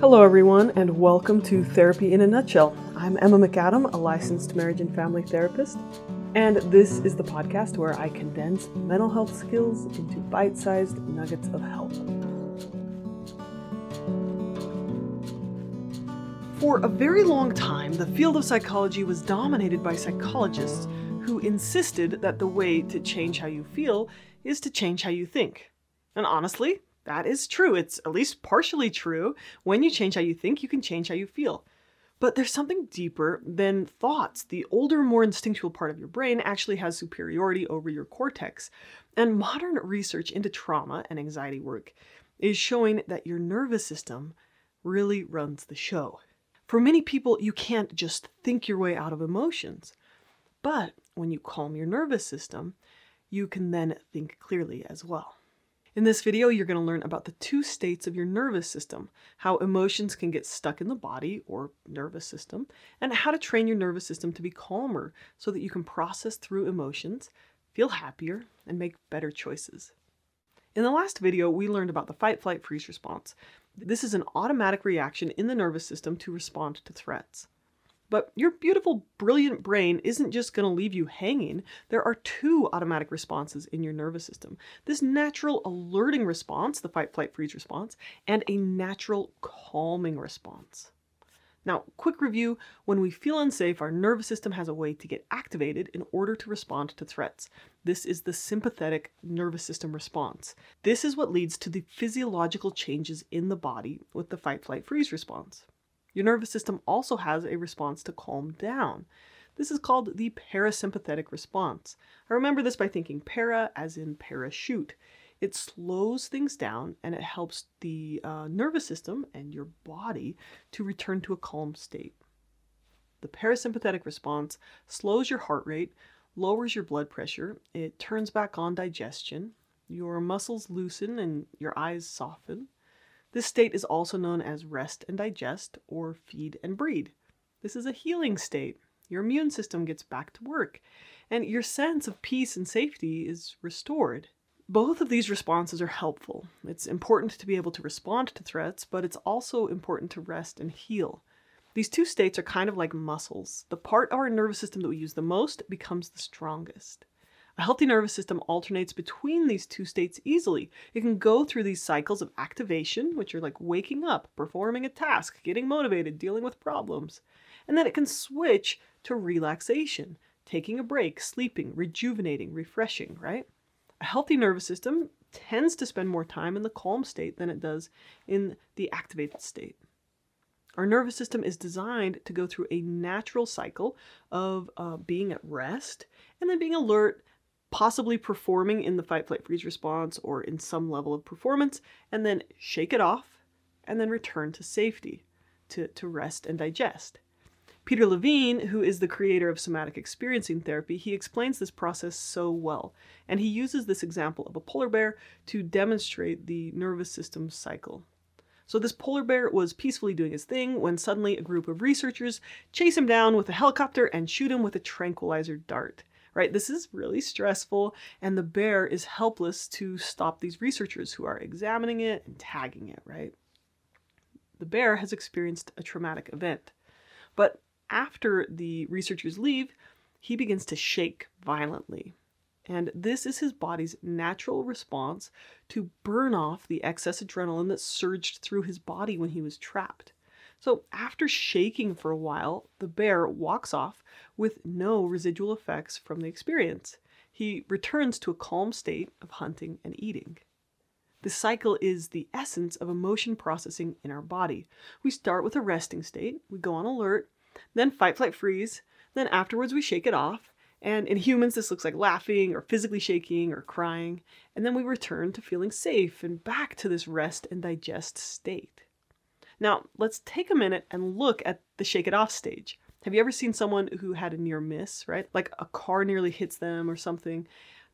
Hello, everyone, and welcome to Therapy in a Nutshell. I'm Emma McAdam, a licensed marriage and family therapist, and this is the podcast where I condense mental health skills into bite sized nuggets of help. For a very long time, the field of psychology was dominated by psychologists who insisted that the way to change how you feel is to change how you think. And honestly, that is true. It's at least partially true. When you change how you think, you can change how you feel. But there's something deeper than thoughts. The older, more instinctual part of your brain actually has superiority over your cortex. And modern research into trauma and anxiety work is showing that your nervous system really runs the show. For many people, you can't just think your way out of emotions. But when you calm your nervous system, you can then think clearly as well. In this video, you're going to learn about the two states of your nervous system, how emotions can get stuck in the body or nervous system, and how to train your nervous system to be calmer so that you can process through emotions, feel happier, and make better choices. In the last video, we learned about the fight, flight, freeze response. This is an automatic reaction in the nervous system to respond to threats. But your beautiful, brilliant brain isn't just going to leave you hanging. There are two automatic responses in your nervous system this natural alerting response, the fight, flight, freeze response, and a natural calming response. Now, quick review when we feel unsafe, our nervous system has a way to get activated in order to respond to threats. This is the sympathetic nervous system response. This is what leads to the physiological changes in the body with the fight, flight, freeze response. Your nervous system also has a response to calm down. This is called the parasympathetic response. I remember this by thinking para as in parachute. It slows things down and it helps the uh, nervous system and your body to return to a calm state. The parasympathetic response slows your heart rate, lowers your blood pressure, it turns back on digestion, your muscles loosen and your eyes soften. This state is also known as rest and digest or feed and breed. This is a healing state. Your immune system gets back to work, and your sense of peace and safety is restored. Both of these responses are helpful. It's important to be able to respond to threats, but it's also important to rest and heal. These two states are kind of like muscles. The part of our nervous system that we use the most becomes the strongest. A healthy nervous system alternates between these two states easily. It can go through these cycles of activation, which are like waking up, performing a task, getting motivated, dealing with problems. And then it can switch to relaxation, taking a break, sleeping, rejuvenating, refreshing, right? A healthy nervous system tends to spend more time in the calm state than it does in the activated state. Our nervous system is designed to go through a natural cycle of uh, being at rest and then being alert possibly performing in the fight, flight, freeze response or in some level of performance, and then shake it off and then return to safety to, to rest and digest. Peter Levine, who is the creator of somatic experiencing therapy, he explains this process so well, and he uses this example of a polar bear to demonstrate the nervous system cycle. So this polar bear was peacefully doing his thing when suddenly a group of researchers chase him down with a helicopter and shoot him with a tranquilizer dart right? This is really stressful, and the bear is helpless to stop these researchers who are examining it and tagging it, right? The bear has experienced a traumatic event. But after the researchers leave, he begins to shake violently. And this is his body's natural response to burn off the excess adrenaline that surged through his body when he was trapped. So, after shaking for a while, the bear walks off with no residual effects from the experience. He returns to a calm state of hunting and eating. The cycle is the essence of emotion processing in our body. We start with a resting state, we go on alert, then fight, flight, freeze, then afterwards we shake it off. And in humans, this looks like laughing or physically shaking or crying. And then we return to feeling safe and back to this rest and digest state. Now, let's take a minute and look at the shake it off stage. Have you ever seen someone who had a near miss, right? Like a car nearly hits them or something.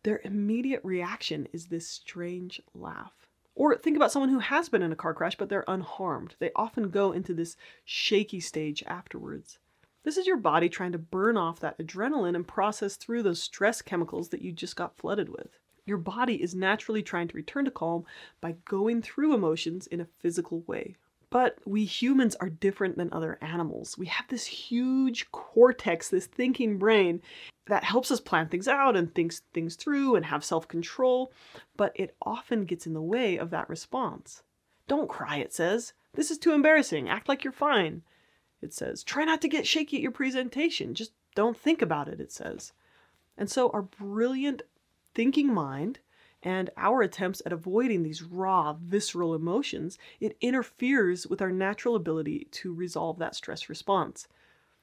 Their immediate reaction is this strange laugh. Or think about someone who has been in a car crash but they're unharmed. They often go into this shaky stage afterwards. This is your body trying to burn off that adrenaline and process through those stress chemicals that you just got flooded with. Your body is naturally trying to return to calm by going through emotions in a physical way But we humans are different than other animals. We have this huge cortex, this thinking brain that helps us plan things out and think things through and have self control, but it often gets in the way of that response. Don't cry, it says. This is too embarrassing. Act like you're fine. It says, try not to get shaky at your presentation. Just don't think about it, it says. And so our brilliant thinking mind and our attempts at avoiding these raw, visceral emotions, it interferes with our natural ability to resolve that stress response.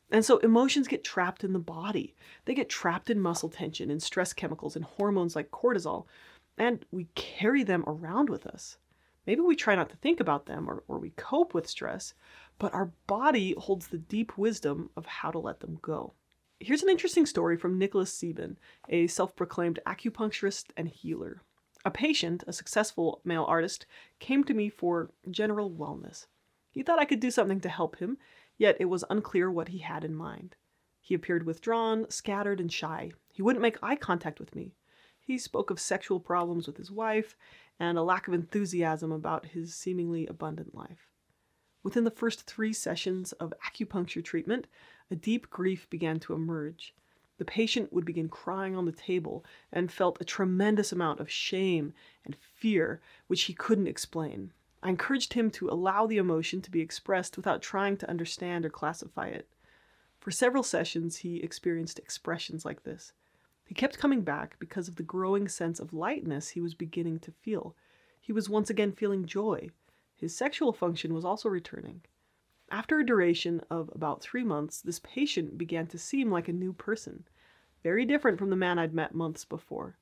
And so emotions get trapped in the body. They get trapped in muscle tension, in stress chemicals, and hormones like cortisol, and we carry them around with us. Maybe we try not to think about them or, or we cope with stress, but our body holds the deep wisdom of how to let them go. Here's an interesting story from Nicholas Sieben, a self proclaimed acupuncturist and healer. A patient, a successful male artist, came to me for general wellness. He thought I could do something to help him, yet it was unclear what he had in mind. He appeared withdrawn, scattered, and shy. He wouldn't make eye contact with me. He spoke of sexual problems with his wife and a lack of enthusiasm about his seemingly abundant life. Within the first three sessions of acupuncture treatment, a deep grief began to emerge the patient would begin crying on the table and felt a tremendous amount of shame and fear, which he couldn't explain. I encouraged him to allow the emotion to be expressed without trying to understand or classify it. For several sessions, he experienced expressions like this. He kept coming back because of the growing sense of lightness he was beginning to feel. He was once again feeling joy. His sexual function was also returning. After a duration of about three months, this patient began to seem like a new person, very different from the man I'd met months before.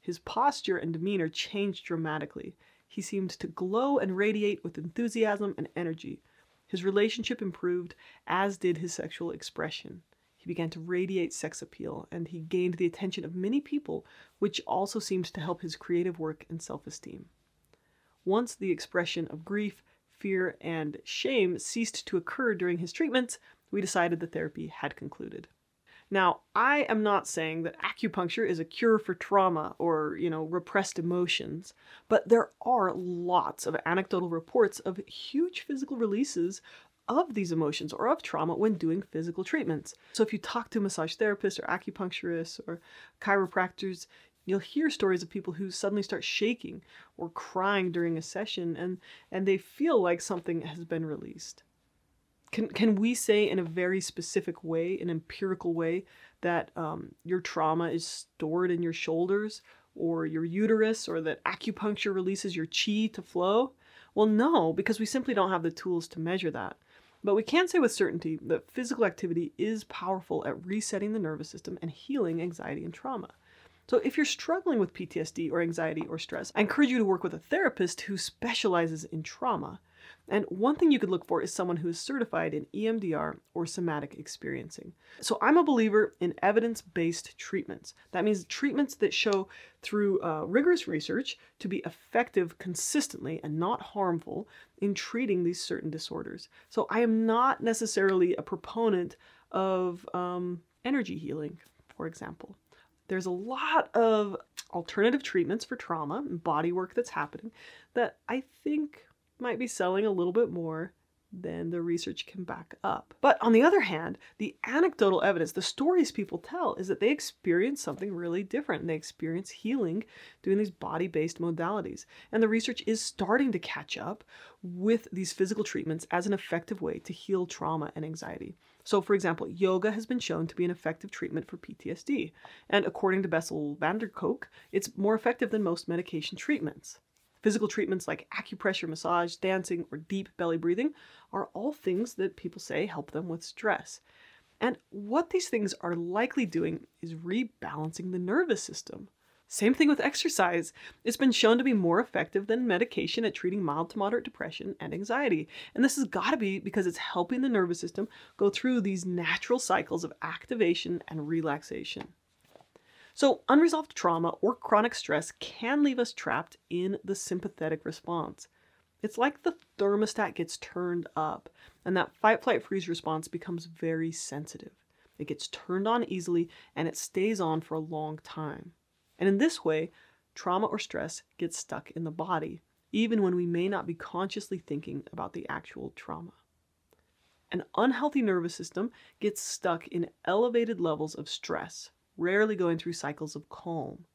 His posture and demeanor changed dramatically. He seemed to glow and radiate with enthusiasm and energy. His relationship improved, as did his sexual expression. He began to radiate sex appeal, and he gained the attention of many people, which also seemed to help his creative work and self esteem. Once the expression of grief, fear, and shame ceased to occur during his treatments, we decided the therapy had concluded. Now, I am not saying that acupuncture is a cure for trauma or, you know, repressed emotions, but there are lots of anecdotal reports of huge physical releases of these emotions or of trauma when doing physical treatments. So if you talk to massage therapists or acupuncturists or chiropractors, you'll hear stories of people who suddenly start shaking or crying during a session and and they feel like something has been released. Can can we say in a very specific way an empirical way that um, your trauma is stored in your shoulders or your uterus or that acupuncture releases your chi to flow? Well no because we simply don't have the tools to measure that. But we can say with certainty that physical activity is powerful at resetting the nervous system and healing anxiety and trauma so, if you're struggling with PTSD or anxiety or stress, I encourage you to work with a therapist who specializes in trauma. And one thing you could look for is someone who is certified in EMDR or somatic experiencing. So, I'm a believer in evidence based treatments. That means treatments that show through uh, rigorous research to be effective consistently and not harmful in treating these certain disorders. So, I am not necessarily a proponent of um, energy healing, for example. There's a lot of alternative treatments for trauma and body work that's happening that I think might be selling a little bit more than the research can back up. But on the other hand, the anecdotal evidence, the stories people tell, is that they experience something really different. And They experience healing doing these body based modalities. And the research is starting to catch up with these physical treatments as an effective way to heal trauma and anxiety. So, for example, yoga has been shown to be an effective treatment for PTSD. And according to Bessel van der Kolk, it's more effective than most medication treatments. Physical treatments like acupressure, massage, dancing, or deep belly breathing are all things that people say help them with stress. And what these things are likely doing is rebalancing the nervous system. Same thing with exercise. It's been shown to be more effective than medication at treating mild to moderate depression and anxiety. And this has got to be because it's helping the nervous system go through these natural cycles of activation and relaxation. So, unresolved trauma or chronic stress can leave us trapped in the sympathetic response. It's like the thermostat gets turned up, and that fight, flight, freeze response becomes very sensitive. It gets turned on easily and it stays on for a long time. And in this way, trauma or stress gets stuck in the body, even when we may not be consciously thinking about the actual trauma. An unhealthy nervous system gets stuck in elevated levels of stress, rarely going through cycles of calm.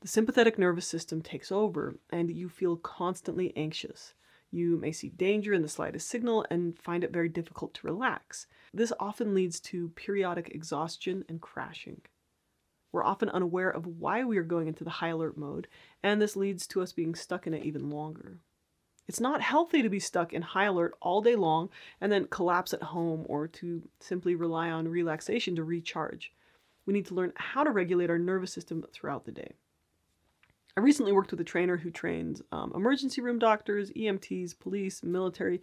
The sympathetic nervous system takes over, and you feel constantly anxious. You may see danger in the slightest signal and find it very difficult to relax. This often leads to periodic exhaustion and crashing. We're often unaware of why we are going into the high alert mode, and this leads to us being stuck in it even longer. It's not healthy to be stuck in high alert all day long and then collapse at home or to simply rely on relaxation to recharge. We need to learn how to regulate our nervous system throughout the day. I recently worked with a trainer who trains um, emergency room doctors, EMTs, police, military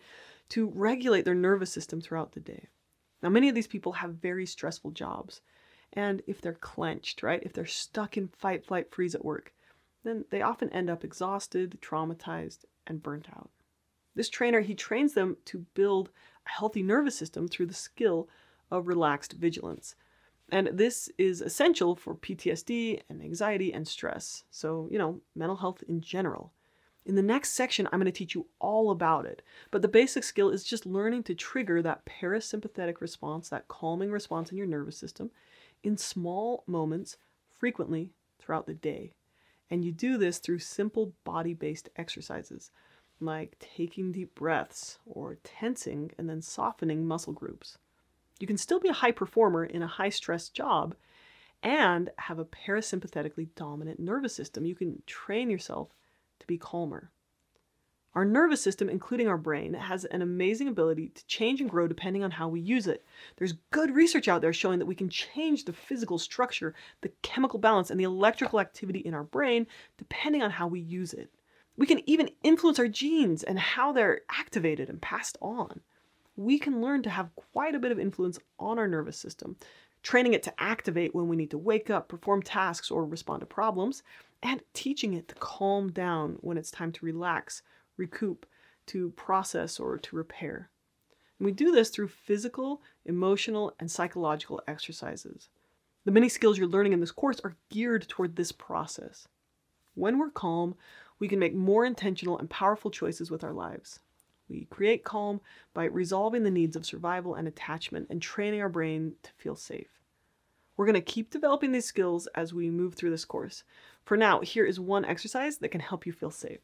to regulate their nervous system throughout the day. Now, many of these people have very stressful jobs. And if they're clenched, right, if they're stuck in fight, flight, freeze at work, then they often end up exhausted, traumatized, and burnt out. This trainer, he trains them to build a healthy nervous system through the skill of relaxed vigilance. And this is essential for PTSD and anxiety and stress. So, you know, mental health in general. In the next section, I'm going to teach you all about it. But the basic skill is just learning to trigger that parasympathetic response, that calming response in your nervous system, in small moments frequently throughout the day. And you do this through simple body based exercises like taking deep breaths or tensing and then softening muscle groups. You can still be a high performer in a high stress job and have a parasympathetically dominant nervous system. You can train yourself to be calmer. Our nervous system, including our brain, has an amazing ability to change and grow depending on how we use it. There's good research out there showing that we can change the physical structure, the chemical balance, and the electrical activity in our brain depending on how we use it. We can even influence our genes and how they're activated and passed on. We can learn to have quite a bit of influence on our nervous system, training it to activate when we need to wake up, perform tasks, or respond to problems, and teaching it to calm down when it's time to relax recoup, to process, or to repair. And we do this through physical, emotional, and psychological exercises. The many skills you're learning in this course are geared toward this process. When we're calm, we can make more intentional and powerful choices with our lives. We create calm by resolving the needs of survival and attachment and training our brain to feel safe. We're going to keep developing these skills as we move through this course. For now, here is one exercise that can help you feel safe.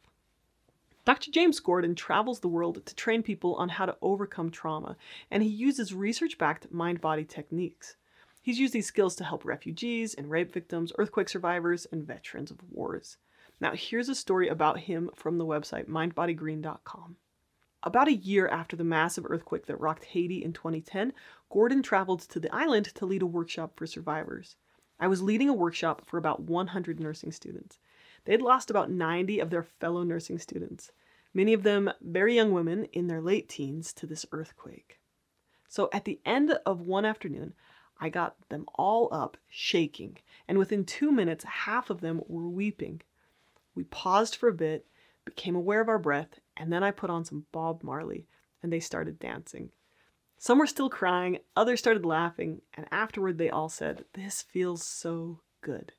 Dr. James Gordon travels the world to train people on how to overcome trauma, and he uses research backed mind body techniques. He's used these skills to help refugees and rape victims, earthquake survivors, and veterans of wars. Now, here's a story about him from the website mindbodygreen.com. About a year after the massive earthquake that rocked Haiti in 2010, Gordon traveled to the island to lead a workshop for survivors. I was leading a workshop for about 100 nursing students. They'd lost about 90 of their fellow nursing students, many of them very young women in their late teens, to this earthquake. So at the end of one afternoon, I got them all up, shaking, and within two minutes, half of them were weeping. We paused for a bit, became aware of our breath, and then I put on some Bob Marley, and they started dancing. Some were still crying, others started laughing, and afterward they all said, This feels so good.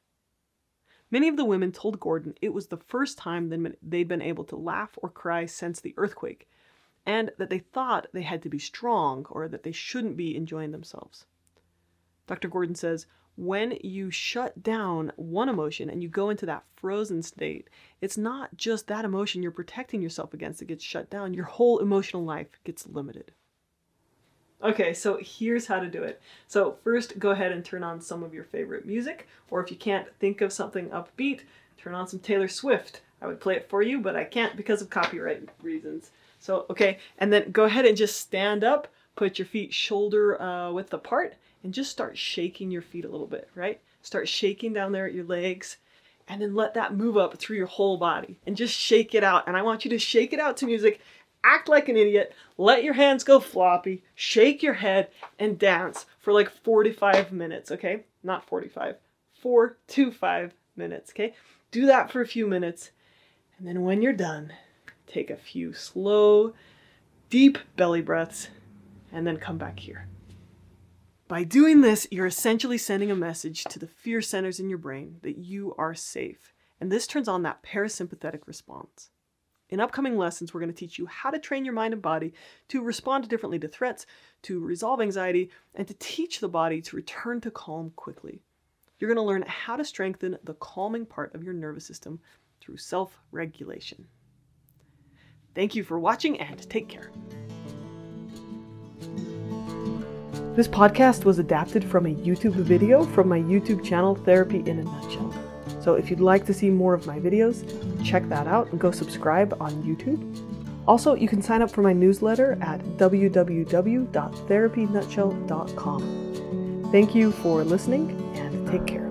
Many of the women told Gordon it was the first time they'd been able to laugh or cry since the earthquake, and that they thought they had to be strong or that they shouldn't be enjoying themselves. Dr. Gordon says, when you shut down one emotion and you go into that frozen state, it's not just that emotion you're protecting yourself against that gets shut down, your whole emotional life gets limited. Okay, so here's how to do it. So first, go ahead and turn on some of your favorite music, or if you can't think of something upbeat, turn on some Taylor Swift. I would play it for you, but I can't because of copyright reasons. So, okay, and then go ahead and just stand up, put your feet shoulder uh, width apart, and just start shaking your feet a little bit, right? Start shaking down there at your legs, and then let that move up through your whole body, and just shake it out. And I want you to shake it out to music act like an idiot, let your hands go floppy, shake your head, and dance for like 45 minutes, okay? Not 45, four to five minutes, okay? Do that for a few minutes, and then when you're done, take a few slow, deep belly breaths, and then come back here. By doing this, you're essentially sending a message to the fear centers in your brain that you are safe. And this turns on that parasympathetic response. In upcoming lessons, we're going to teach you how to train your mind and body to respond differently to threats, to resolve anxiety, and to teach the body to return to calm quickly. You're going to learn how to strengthen the calming part of your nervous system through self regulation. Thank you for watching and take care. This podcast was adapted from a YouTube video from my YouTube channel, Therapy in a Nutshell. So if you'd like to see more of my videos, check that out and go subscribe on YouTube. Also, you can sign up for my newsletter at www.therapynutshell.com. Thank you for listening and take care.